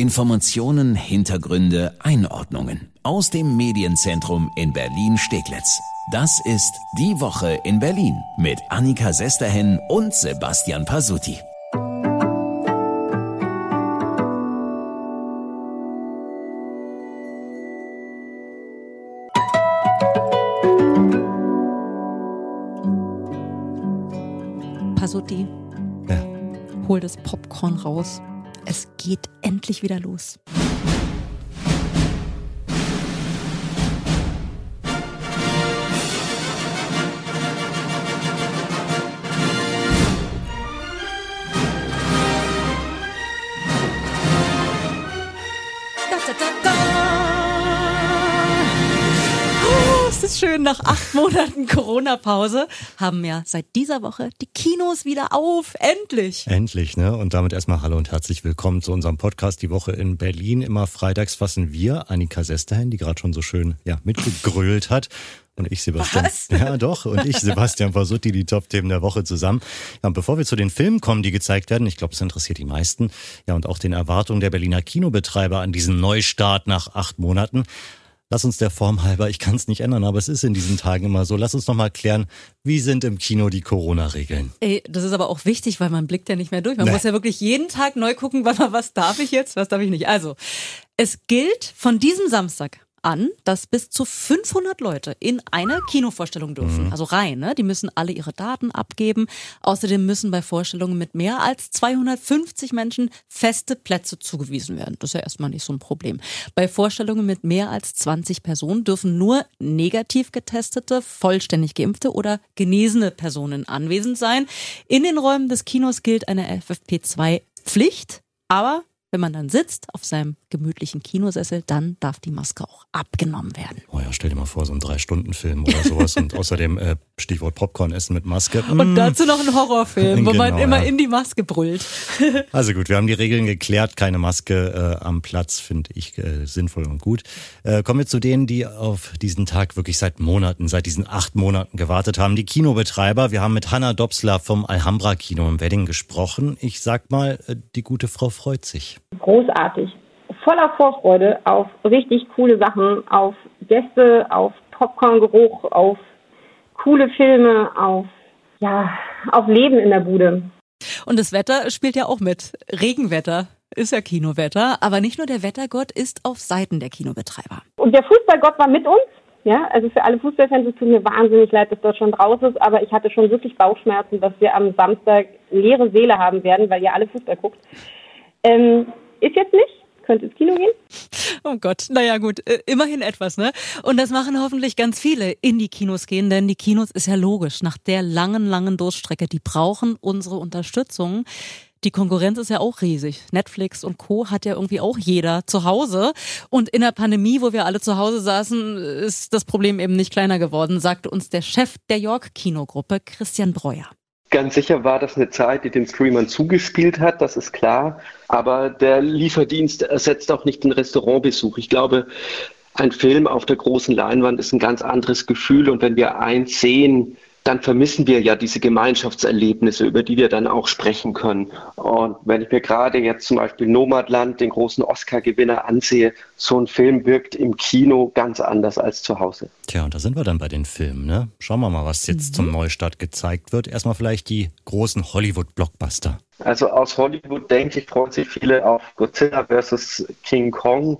Informationen, Hintergründe, Einordnungen aus dem Medienzentrum in Berlin-Steglitz. Das ist Die Woche in Berlin mit Annika Sesterhen und Sebastian Pasuti. Pasuti, Ja. hol das Popcorn raus. Es geht endlich wieder los. Da, da, da, ist schön, nach acht Monaten Corona-Pause haben ja seit dieser Woche die Kinos wieder auf. Endlich. Endlich, ne? Und damit erstmal Hallo und herzlich willkommen zu unserem Podcast Die Woche in Berlin. Immer freitags fassen wir Annika Sesterhen, die gerade schon so schön ja, mitgegrölt hat. Und ich, Sebastian. Was? Ja, doch. Und ich, Sebastian Pasutti, die Top-Themen der Woche zusammen. Ja, und bevor wir zu den Filmen kommen, die gezeigt werden, ich glaube, es interessiert die meisten, ja, und auch den Erwartungen der Berliner Kinobetreiber an diesen Neustart nach acht Monaten, Lass uns der Form halber, ich kann es nicht ändern, aber es ist in diesen Tagen immer so. Lass uns noch mal klären, wie sind im Kino die Corona-Regeln? Ey, das ist aber auch wichtig, weil man blickt ja nicht mehr durch. Man Nee. muss ja wirklich jeden Tag neu gucken, was, was darf ich jetzt, was darf ich nicht. Also, es gilt von diesem Samstag an, dass bis zu 500 Leute in eine Kinovorstellung dürfen. Also rein, ne? Die müssen alle ihre Daten abgeben. Außerdem müssen bei Vorstellungen mit mehr als 250 Menschen feste Plätze zugewiesen werden. Das ist ja erstmal nicht so ein Problem. Bei Vorstellungen mit mehr als 20 Personen dürfen nur negativ getestete, vollständig geimpfte oder genesene Personen anwesend sein. In den Räumen des Kinos gilt eine FFP2-Pflicht, aber wenn man dann sitzt auf seinem gemütlichen Kinosessel, dann darf die Maske auch abgenommen werden. Oh ja, stell dir mal vor, so ein Drei-Stunden-Film oder sowas. und außerdem äh, Stichwort Popcorn essen mit Maske. Und dazu noch ein Horrorfilm, wo man Genau, immer ja. in die Maske brüllt. Also gut, wir haben die Regeln geklärt. Keine Maske äh, am Platz finde ich äh, sinnvoll und gut. Äh, kommen wir zu denen, die auf diesen Tag wirklich seit Monaten, seit diesen acht Monaten gewartet haben. Die Kinobetreiber. Wir haben mit Hanna Dobsler vom Alhambra Kino im Wedding gesprochen. Ich sag mal, äh, die gute Frau freut sich. Großartig. Voller Vorfreude auf richtig coole Sachen, auf Gäste, auf Popcorngeruch, auf coole Filme, auf, ja, auf Leben in der Bude. Und das Wetter spielt ja auch mit. Regenwetter ist ja Kinowetter, aber nicht nur der Wettergott ist auf Seiten der Kinobetreiber. Und der Fußballgott war mit uns. Ja, also für alle Fußballfans, es tut mir wahnsinnig leid, dass Deutschland raus ist, aber ich hatte schon wirklich Bauchschmerzen, dass wir am Samstag leere Seele haben werden, weil ihr alle Fußball guckt. Ähm, ist jetzt nicht, könnt ins Kino gehen. Oh Gott, naja gut, äh, immerhin etwas, ne? Und das machen hoffentlich ganz viele in die Kinos gehen, denn die Kinos ist ja logisch, nach der langen, langen Durststrecke, die brauchen unsere Unterstützung. Die Konkurrenz ist ja auch riesig. Netflix und Co. hat ja irgendwie auch jeder zu Hause. Und in der Pandemie, wo wir alle zu Hause saßen, ist das Problem eben nicht kleiner geworden, sagte uns der Chef der York-Kinogruppe, Christian Breuer. Ganz sicher war das eine Zeit, die den Streamern zugespielt hat, das ist klar. Aber der Lieferdienst ersetzt auch nicht den Restaurantbesuch. Ich glaube, ein Film auf der großen Leinwand ist ein ganz anderes Gefühl. Und wenn wir eins sehen, dann vermissen wir ja diese Gemeinschaftserlebnisse, über die wir dann auch sprechen können. Und wenn ich mir gerade jetzt zum Beispiel Nomadland, den großen Oscar-Gewinner, ansehe, so ein Film wirkt im Kino ganz anders als zu Hause. Tja, und da sind wir dann bei den Filmen, ne? Schauen wir mal, was jetzt zum Neustart gezeigt wird. Erstmal vielleicht die großen Hollywood-Blockbuster. Also aus Hollywood, denke ich, freuen sich viele auf Godzilla vs. King Kong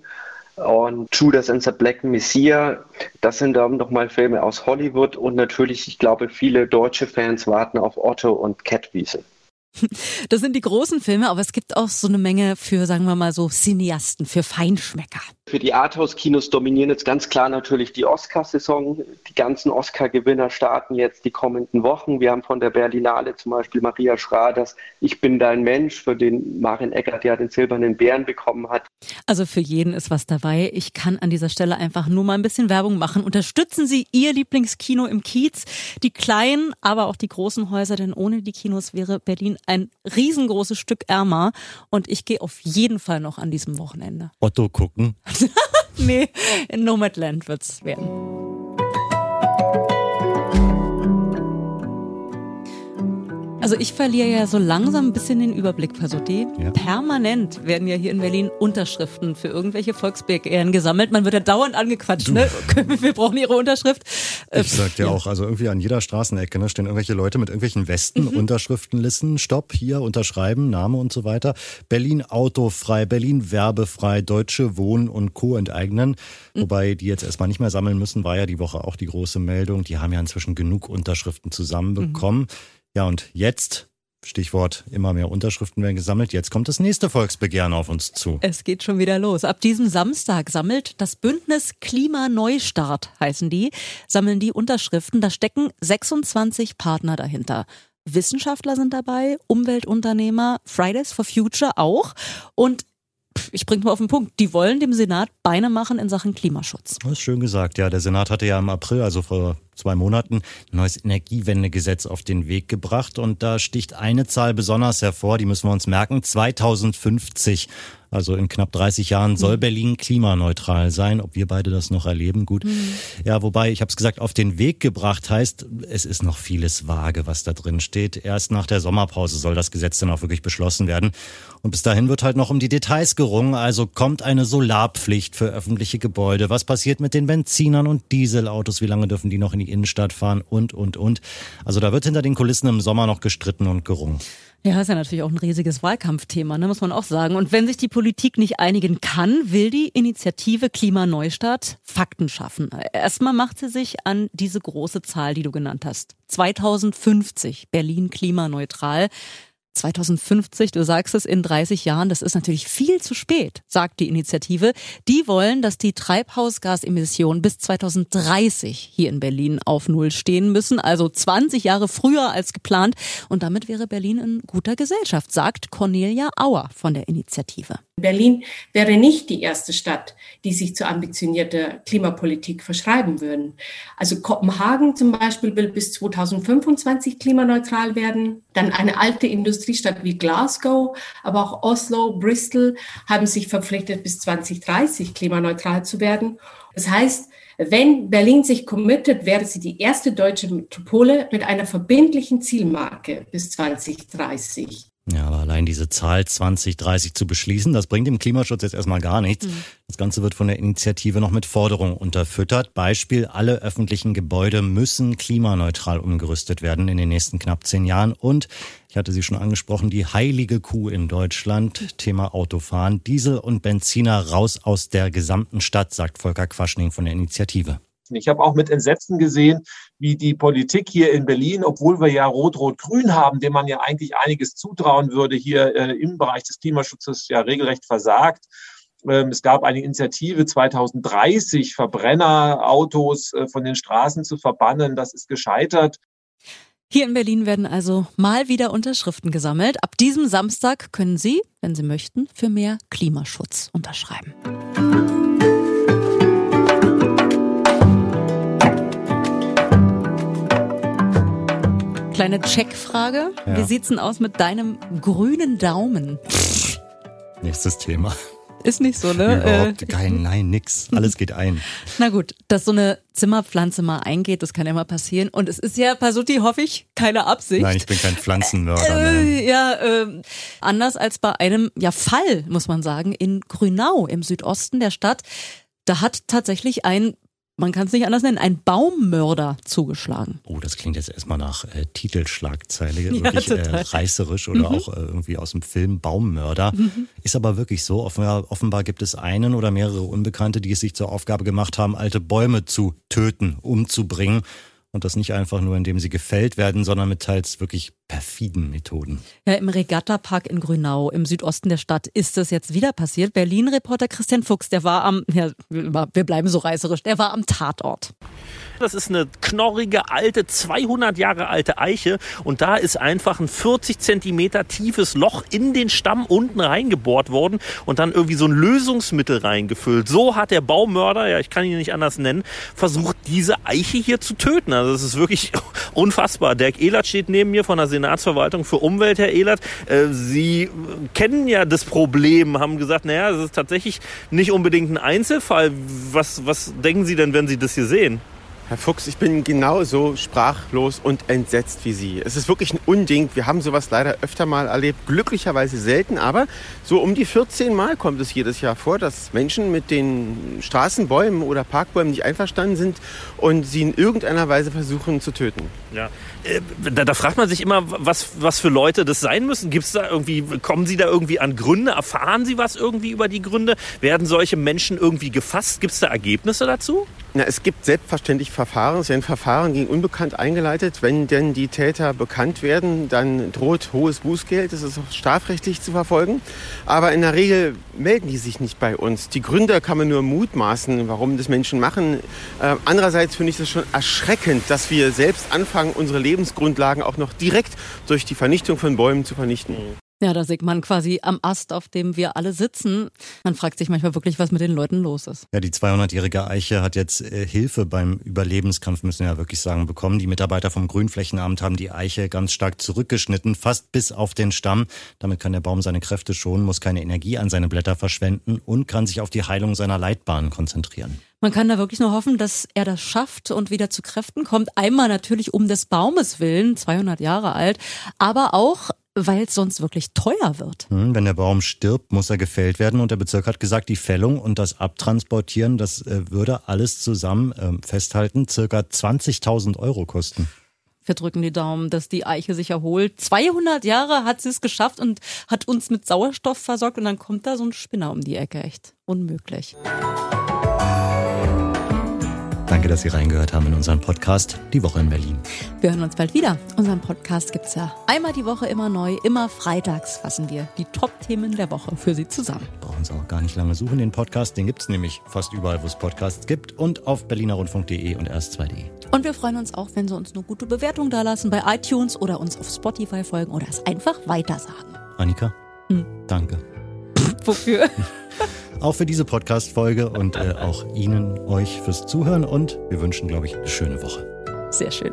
und Judas and the Black Messiah. Das sind dann nochmal Filme aus Hollywood und natürlich, ich glaube, viele deutsche Fans warten auf Otto und Catwiese. Das sind die großen Filme, aber es gibt auch so eine Menge für, sagen wir mal so, Cineasten, für Feinschmecker. Für die Arthouse-Kinos dominieren jetzt ganz klar natürlich die Oscarsaison. Die ganzen Oscar-Gewinner starten jetzt die kommenden Wochen. Wir haben von der Berlinale zum Beispiel Maria Schraders Ich bin dein Mensch, für den Marin Eckert ja den silbernen Bären bekommen hat. Also für jeden ist was dabei. Ich kann an dieser Stelle einfach nur mal ein bisschen Werbung machen. Unterstützen Sie Ihr Lieblingskino im Kiez, die kleinen, aber auch die großen Häuser, denn ohne die Kinos wäre Berlin ein riesengroßes Stück ärmer. Und ich gehe auf jeden Fall noch an diesem Wochenende. Otto gucken. Nee, in Nomadland wird's werden. Also ich verliere ja so langsam ein bisschen den Überblick, Pasuti. Ja. Permanent werden ja hier in Berlin Unterschriften für irgendwelche Volksbegehren gesammelt. Man wird ja dauernd angequatscht, ne? Wir brauchen ihre Unterschrift. Ich sag dir ja. auch, also irgendwie an jeder Straßenecke ne, stehen irgendwelche Leute mit irgendwelchen Westen, mhm. Unterschriftenlisten, Stopp, hier, unterschreiben, Name und so weiter. Berlin autofrei, Berlin werbefrei, Deutsche Wohnen und Co. enteignen. Mhm. Wobei die jetzt erstmal nicht mehr sammeln müssen, war ja die Woche auch die große Meldung. Die haben ja inzwischen genug Unterschriften zusammenbekommen. Mhm. Ja, und jetzt Stichwort, immer mehr Unterschriften werden gesammelt. Jetzt kommt das nächste Volksbegehren auf uns zu. Es geht schon wieder los. Ab diesem Samstag sammelt das Bündnis Klimaneustart, heißen die, sammeln die Unterschriften. Da stecken 26 Partner dahinter. Wissenschaftler sind dabei, Umweltunternehmer, Fridays for Future auch. Und ich bringe mal auf den Punkt, die wollen dem Senat Beine machen in Sachen Klimaschutz. Das ist schön gesagt, ja. Der Senat hatte ja im April, also vor zwei Monaten, ein neues Energiewendegesetz auf den Weg gebracht. Und da sticht eine Zahl besonders hervor, die müssen wir uns merken. 2050 also in knapp 30 Jahren soll mhm. Berlin klimaneutral sein. Ob wir beide das noch erleben, gut. Mhm. Ja, wobei, ich habe es gesagt, auf den Weg gebracht heißt, es ist noch vieles vage, was da drin steht. Erst nach der Sommerpause soll das Gesetz dann auch wirklich beschlossen werden. Und bis dahin wird halt noch um die Details gerungen. Also kommt eine Solarpflicht für öffentliche Gebäude. Was passiert mit den Benzinern und Dieselautos? Wie lange dürfen die noch in die Innenstadt fahren? Und, und, und. Also da wird hinter den Kulissen im Sommer noch gestritten und gerungen. Ja, ist ja natürlich auch ein riesiges Wahlkampfthema, ne, muss man auch sagen. Und wenn sich die Politik nicht einigen kann, will die Initiative Klimaneustart Fakten schaffen. Erstmal macht sie sich an diese große Zahl, die du genannt hast. 2050 Berlin klimaneutral. 2050, du sagst es, in 30 Jahren, das ist natürlich viel zu spät, sagt die Initiative. Die wollen, dass die Treibhausgasemissionen bis 2030 hier in Berlin auf Null stehen müssen, also 20 Jahre früher als geplant. Und damit wäre Berlin in guter Gesellschaft, sagt Cornelia Auer von der Initiative. Berlin wäre nicht die erste Stadt, die sich zu ambitionierter Klimapolitik verschreiben würden. Also Kopenhagen zum Beispiel will bis 2025 klimaneutral werden. Dann eine alte Industriestadt wie Glasgow, aber auch Oslo, Bristol haben sich verpflichtet, bis 2030 klimaneutral zu werden. Das heißt, wenn Berlin sich committet, wäre sie die erste deutsche Metropole mit einer verbindlichen Zielmarke bis 2030. Ja, aber allein diese Zahl 2030 zu beschließen, das bringt dem Klimaschutz jetzt erstmal gar nichts. Mhm. Das Ganze wird von der Initiative noch mit Forderungen unterfüttert. Beispiel, alle öffentlichen Gebäude müssen klimaneutral umgerüstet werden in den nächsten knapp zehn Jahren. Und, ich hatte sie schon angesprochen, die heilige Kuh in Deutschland, Thema Autofahren, Diesel und Benziner raus aus der gesamten Stadt, sagt Volker Quaschning von der Initiative. Ich habe auch mit Entsetzen gesehen, wie die Politik hier in Berlin, obwohl wir ja Rot-Rot-Grün haben, dem man ja eigentlich einiges zutrauen würde, hier äh, im Bereich des Klimaschutzes ja regelrecht versagt. Ähm, es gab eine Initiative 2030, Verbrennerautos äh, von den Straßen zu verbannen. Das ist gescheitert. Hier in Berlin werden also mal wieder Unterschriften gesammelt. Ab diesem Samstag können Sie, wenn Sie möchten, für mehr Klimaschutz unterschreiben. Kleine Checkfrage. Ja. Wie sieht's denn aus mit deinem grünen Daumen? Nächstes Thema. Ist nicht so, ne? Überhaupt äh, kein, nein, nix. Alles geht ein. Na gut, dass so eine Zimmerpflanze mal eingeht, das kann ja mal passieren. Und es ist ja, Pasuti, hoffe ich, keine Absicht. Nein, ich bin kein Pflanzenmörder. Äh, ja, äh, anders als bei einem ja, Fall, muss man sagen, in Grünau im Südosten der Stadt. Da hat tatsächlich ein man kann es nicht anders nennen, ein Baummörder zugeschlagen. Oh, das klingt jetzt erstmal nach äh, Titelschlagzeile, ja, wirklich äh, reißerisch oder mhm. auch äh, irgendwie aus dem Film Baummörder. Mhm. Ist aber wirklich so. Offenbar, offenbar gibt es einen oder mehrere Unbekannte, die es sich zur Aufgabe gemacht haben, alte Bäume zu töten, umzubringen. Und das nicht einfach nur, indem sie gefällt werden, sondern mit teils wirklich perfiden Methoden. Ja, im Regattapark in Grünau im Südosten der Stadt ist das jetzt wieder passiert. Berlin-Reporter Christian Fuchs, der war am, ja, wir bleiben so reißerisch, der war am Tatort. Das ist eine knorrige, alte, 200 Jahre alte Eiche. Und da ist einfach ein 40 Zentimeter tiefes Loch in den Stamm unten reingebohrt worden und dann irgendwie so ein Lösungsmittel reingefüllt. So hat der Baumörder, ja, ich kann ihn nicht anders nennen, versucht, diese Eiche hier zu töten. Also das ist wirklich unfassbar. Dirk Ehlert steht neben mir von der Senatsverwaltung für Umwelt, Herr Ehlert. Äh, Sie kennen ja das Problem, haben gesagt, naja, das ist tatsächlich nicht unbedingt ein Einzelfall. Was, was denken Sie denn, wenn Sie das hier sehen? Herr Fuchs, ich bin genauso sprachlos und entsetzt wie Sie. Es ist wirklich ein Unding. Wir haben sowas leider öfter mal erlebt. Glücklicherweise selten, aber so um die 14 Mal kommt es jedes Jahr vor, dass Menschen mit den Straßenbäumen oder Parkbäumen nicht einverstanden sind und sie in irgendeiner Weise versuchen zu töten. Ja. Äh, da, da, fragt man sich immer, was, was für Leute das sein müssen. Gibt's da irgendwie, kommen Sie da irgendwie an Gründe? Erfahren Sie was irgendwie über die Gründe? Werden solche Menschen irgendwie gefasst? Gibt es da Ergebnisse dazu? Na, es gibt selbstverständlich Verfahren. Es werden Verfahren gegen Unbekannt eingeleitet. Wenn denn die Täter bekannt werden, dann droht hohes Bußgeld. Das ist auch strafrechtlich zu verfolgen. Aber in der Regel melden die sich nicht bei uns. Die Gründe kann man nur mutmaßen, warum das Menschen machen. Äh, andererseits finde ich das schon erschreckend, dass wir selbst anfangen, unsere Lebensgrundlagen auch noch direkt durch die Vernichtung von Bäumen zu vernichten. Ja, da sieht man quasi am Ast, auf dem wir alle sitzen. Man fragt sich manchmal wirklich, was mit den Leuten los ist. Ja, die 200-jährige Eiche hat jetzt äh, Hilfe beim Überlebenskampf, müssen wir ja wirklich sagen, bekommen. Die Mitarbeiter vom Grünflächenamt haben die Eiche ganz stark zurückgeschnitten, fast bis auf den Stamm. Damit kann der Baum seine Kräfte schonen, muss keine Energie an seine Blätter verschwenden und kann sich auf die Heilung seiner Leitbahnen konzentrieren. Man kann da wirklich nur hoffen, dass er das schafft und wieder zu Kräften kommt. Einmal natürlich um des Baumes willen, 200 Jahre alt, aber auch weil es sonst wirklich teuer wird. Hm, wenn der Baum stirbt, muss er gefällt werden. Und der Bezirk hat gesagt, die Fällung und das Abtransportieren, das äh, würde alles zusammen äh, festhalten, circa 20.000 Euro kosten. Wir drücken die Daumen, dass die Eiche sich erholt. 200 Jahre hat sie es geschafft und hat uns mit Sauerstoff versorgt und dann kommt da so ein Spinner um die Ecke. Echt unmöglich. Danke, dass Sie reingehört haben in unseren Podcast Die Woche in Berlin. Wir hören uns bald wieder. Unseren Podcast gibt es ja einmal die Woche immer neu. Immer freitags fassen wir die Top-Themen der Woche für Sie zusammen. Brauchen Sie auch gar nicht lange suchen. Den Podcast, den gibt es nämlich fast überall, wo es Podcasts gibt und auf berlinerrundfunk.de und erst2.de. Und wir freuen uns auch, wenn Sie uns eine gute Bewertung da lassen bei iTunes oder uns auf Spotify folgen oder es einfach weitersagen. Annika, hm. danke. Wofür? auch für diese Podcast-Folge und äh, auch Ihnen, euch fürs Zuhören und wir wünschen, glaube ich, eine schöne Woche. Sehr schön.